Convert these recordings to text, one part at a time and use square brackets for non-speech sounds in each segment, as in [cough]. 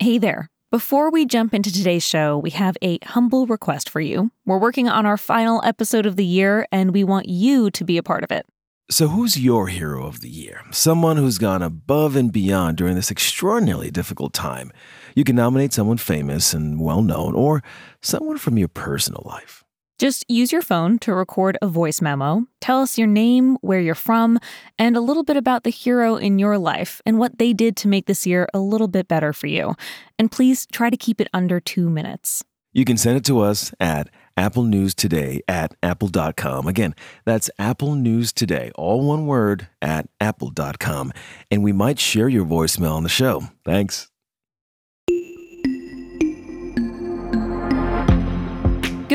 Hey there. Before we jump into today's show, we have a humble request for you. We're working on our final episode of the year, and we want you to be a part of it. So, who's your hero of the year? Someone who's gone above and beyond during this extraordinarily difficult time. You can nominate someone famous and well known, or someone from your personal life. Just use your phone to record a voice memo. Tell us your name, where you're from, and a little bit about the hero in your life and what they did to make this year a little bit better for you. And please try to keep it under two minutes. You can send it to us at Apple News Today at apple.com. Again, that's Apple News Today, all one word, at apple.com. And we might share your voicemail on the show. Thanks.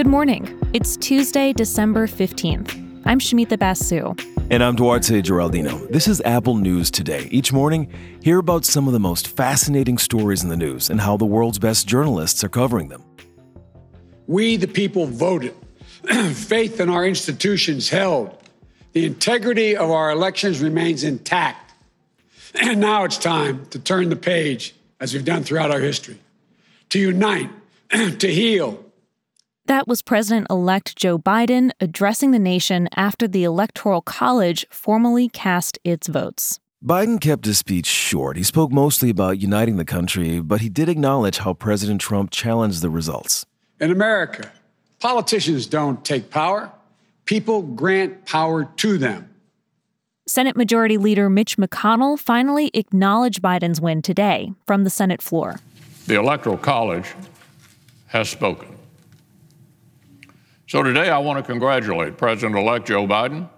Good morning. It's Tuesday, December 15th. I'm Shamita Basu. And I'm Duarte Geraldino. This is Apple News Today. Each morning, hear about some of the most fascinating stories in the news and how the world's best journalists are covering them. We, the people, voted. [clears throat] Faith in our institutions held. The integrity of our elections remains intact. [clears throat] And now it's time to turn the page, as we've done throughout our history, to unite, [clears throat] to heal, that was President elect Joe Biden addressing the nation after the Electoral College formally cast its votes. Biden kept his speech short. He spoke mostly about uniting the country, but he did acknowledge how President Trump challenged the results. In America, politicians don't take power, people grant power to them. Senate Majority Leader Mitch McConnell finally acknowledged Biden's win today from the Senate floor. The Electoral College has spoken. So today I want to congratulate President elect Joe Biden.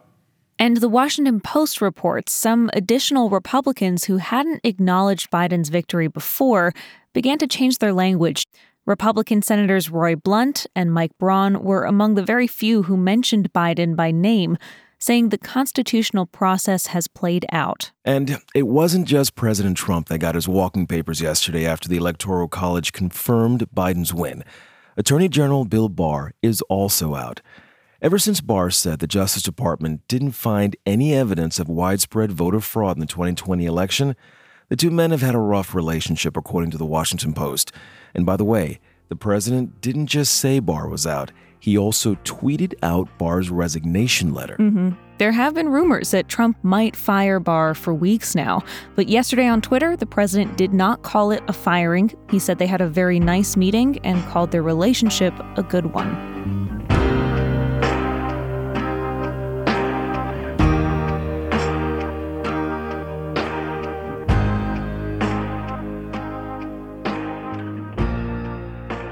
And the Washington Post reports some additional Republicans who hadn't acknowledged Biden's victory before began to change their language. Republican Senators Roy Blunt and Mike Braun were among the very few who mentioned Biden by name, saying the constitutional process has played out. And it wasn't just President Trump that got his walking papers yesterday after the Electoral College confirmed Biden's win. Attorney General Bill Barr is also out. Ever since Barr said the Justice Department didn't find any evidence of widespread voter fraud in the 2020 election, the two men have had a rough relationship, according to the Washington Post. And by the way, the president didn't just say Barr was out, he also tweeted out Barr's resignation letter. Mm-hmm. There have been rumors that Trump might fire Barr for weeks now, but yesterday on Twitter, the president did not call it a firing. He said they had a very nice meeting and called their relationship a good one.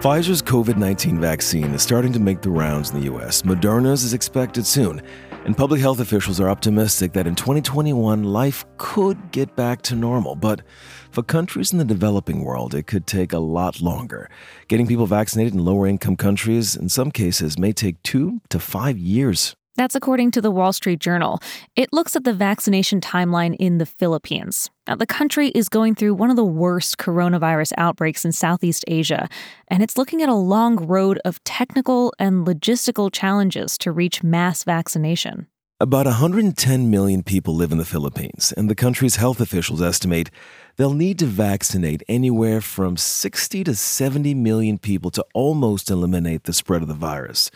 Pfizer's COVID 19 vaccine is starting to make the rounds in the U.S. Moderna's is expected soon, and public health officials are optimistic that in 2021 life could get back to normal. But for countries in the developing world, it could take a lot longer. Getting people vaccinated in lower income countries, in some cases, may take two to five years. That's according to the Wall Street Journal. It looks at the vaccination timeline in the Philippines. Now, the country is going through one of the worst coronavirus outbreaks in Southeast Asia, and it's looking at a long road of technical and logistical challenges to reach mass vaccination. About 110 million people live in the Philippines, and the country's health officials estimate they'll need to vaccinate anywhere from 60 to 70 million people to almost eliminate the spread of the virus.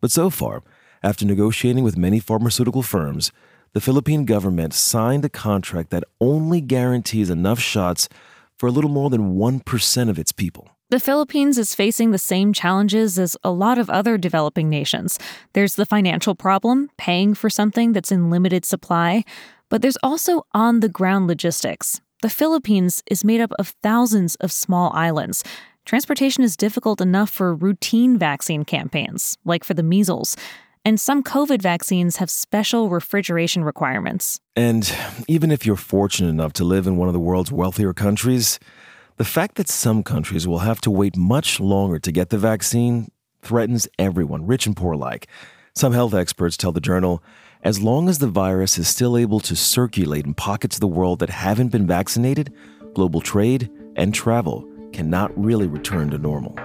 But so far, after negotiating with many pharmaceutical firms, the Philippine government signed a contract that only guarantees enough shots for a little more than 1% of its people. The Philippines is facing the same challenges as a lot of other developing nations. There's the financial problem, paying for something that's in limited supply, but there's also on the ground logistics. The Philippines is made up of thousands of small islands. Transportation is difficult enough for routine vaccine campaigns, like for the measles and some COVID vaccines have special refrigeration requirements. And even if you're fortunate enough to live in one of the world's wealthier countries, the fact that some countries will have to wait much longer to get the vaccine threatens everyone, rich and poor alike. Some health experts tell the journal as long as the virus is still able to circulate in pockets of the world that haven't been vaccinated, global trade and travel cannot really return to normal.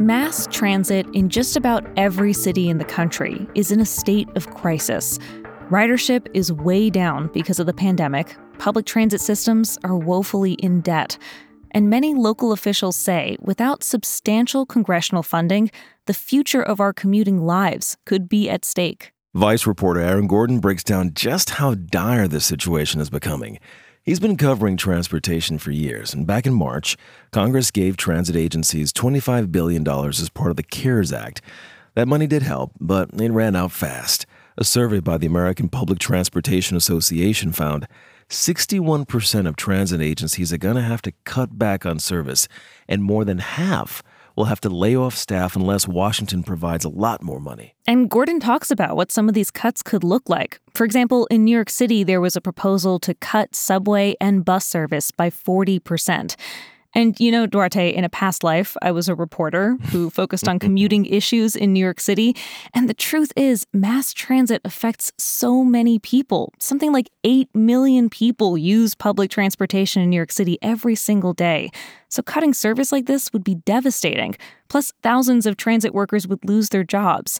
Mass transit in just about every city in the country is in a state of crisis. Ridership is way down because of the pandemic. Public transit systems are woefully in debt. And many local officials say without substantial congressional funding, the future of our commuting lives could be at stake. Vice reporter Aaron Gordon breaks down just how dire this situation is becoming. He's been covering transportation for years, and back in March, Congress gave transit agencies $25 billion as part of the CARES Act. That money did help, but it ran out fast. A survey by the American Public Transportation Association found 61% of transit agencies are going to have to cut back on service, and more than half will have to lay off staff unless Washington provides a lot more money. And Gordon talks about what some of these cuts could look like. For example, in New York City, there was a proposal to cut subway and bus service by 40%. And you know, Duarte, in a past life, I was a reporter who [laughs] focused on commuting issues in New York City. And the truth is, mass transit affects so many people. Something like 8 million people use public transportation in New York City every single day. So cutting service like this would be devastating. Plus, thousands of transit workers would lose their jobs.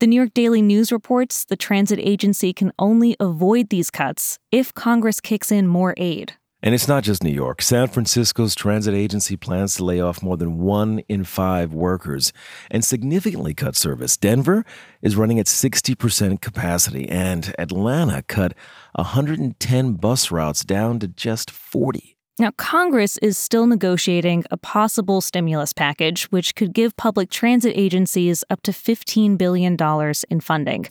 The New York Daily News reports the transit agency can only avoid these cuts if Congress kicks in more aid. And it's not just New York. San Francisco's transit agency plans to lay off more than one in five workers and significantly cut service. Denver is running at 60% capacity, and Atlanta cut 110 bus routes down to just 40. Now, Congress is still negotiating a possible stimulus package, which could give public transit agencies up to $15 billion in funding.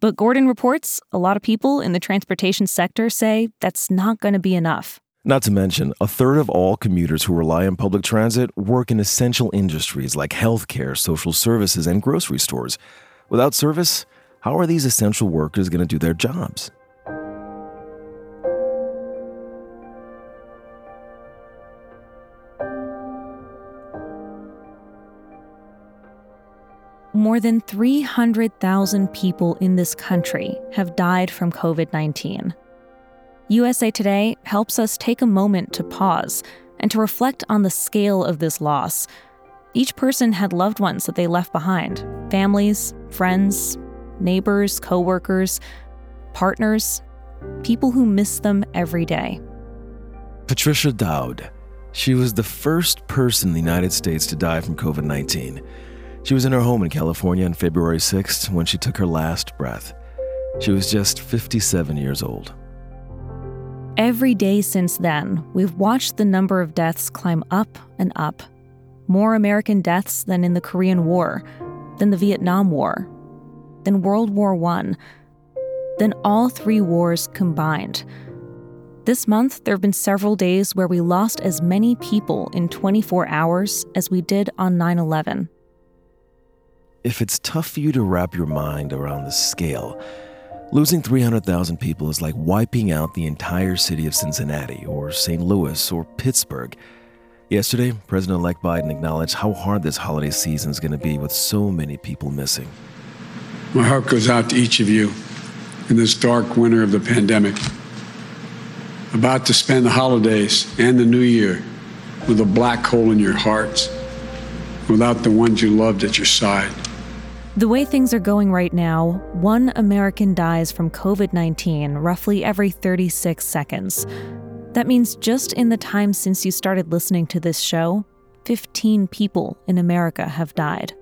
But Gordon reports a lot of people in the transportation sector say that's not going to be enough. Not to mention, a third of all commuters who rely on public transit work in essential industries like healthcare, social services, and grocery stores. Without service, how are these essential workers going to do their jobs? More than 300,000 people in this country have died from COVID 19. USA Today helps us take a moment to pause and to reflect on the scale of this loss. Each person had loved ones that they left behind families, friends, neighbors, coworkers, partners, people who miss them every day. Patricia Dowd. She was the first person in the United States to die from COVID 19. She was in her home in California on February 6th when she took her last breath. She was just 57 years old. Every day since then, we've watched the number of deaths climb up and up. More American deaths than in the Korean War, than the Vietnam War, than World War I, than all three wars combined. This month, there have been several days where we lost as many people in 24 hours as we did on 9 11. If it's tough for you to wrap your mind around the scale, Losing 300,000 people is like wiping out the entire city of Cincinnati or St. Louis or Pittsburgh. Yesterday, President elect Biden acknowledged how hard this holiday season is going to be with so many people missing. My heart goes out to each of you in this dark winter of the pandemic. About to spend the holidays and the new year with a black hole in your hearts, without the ones you loved at your side. The way things are going right now, one American dies from COVID 19 roughly every 36 seconds. That means just in the time since you started listening to this show, 15 people in America have died.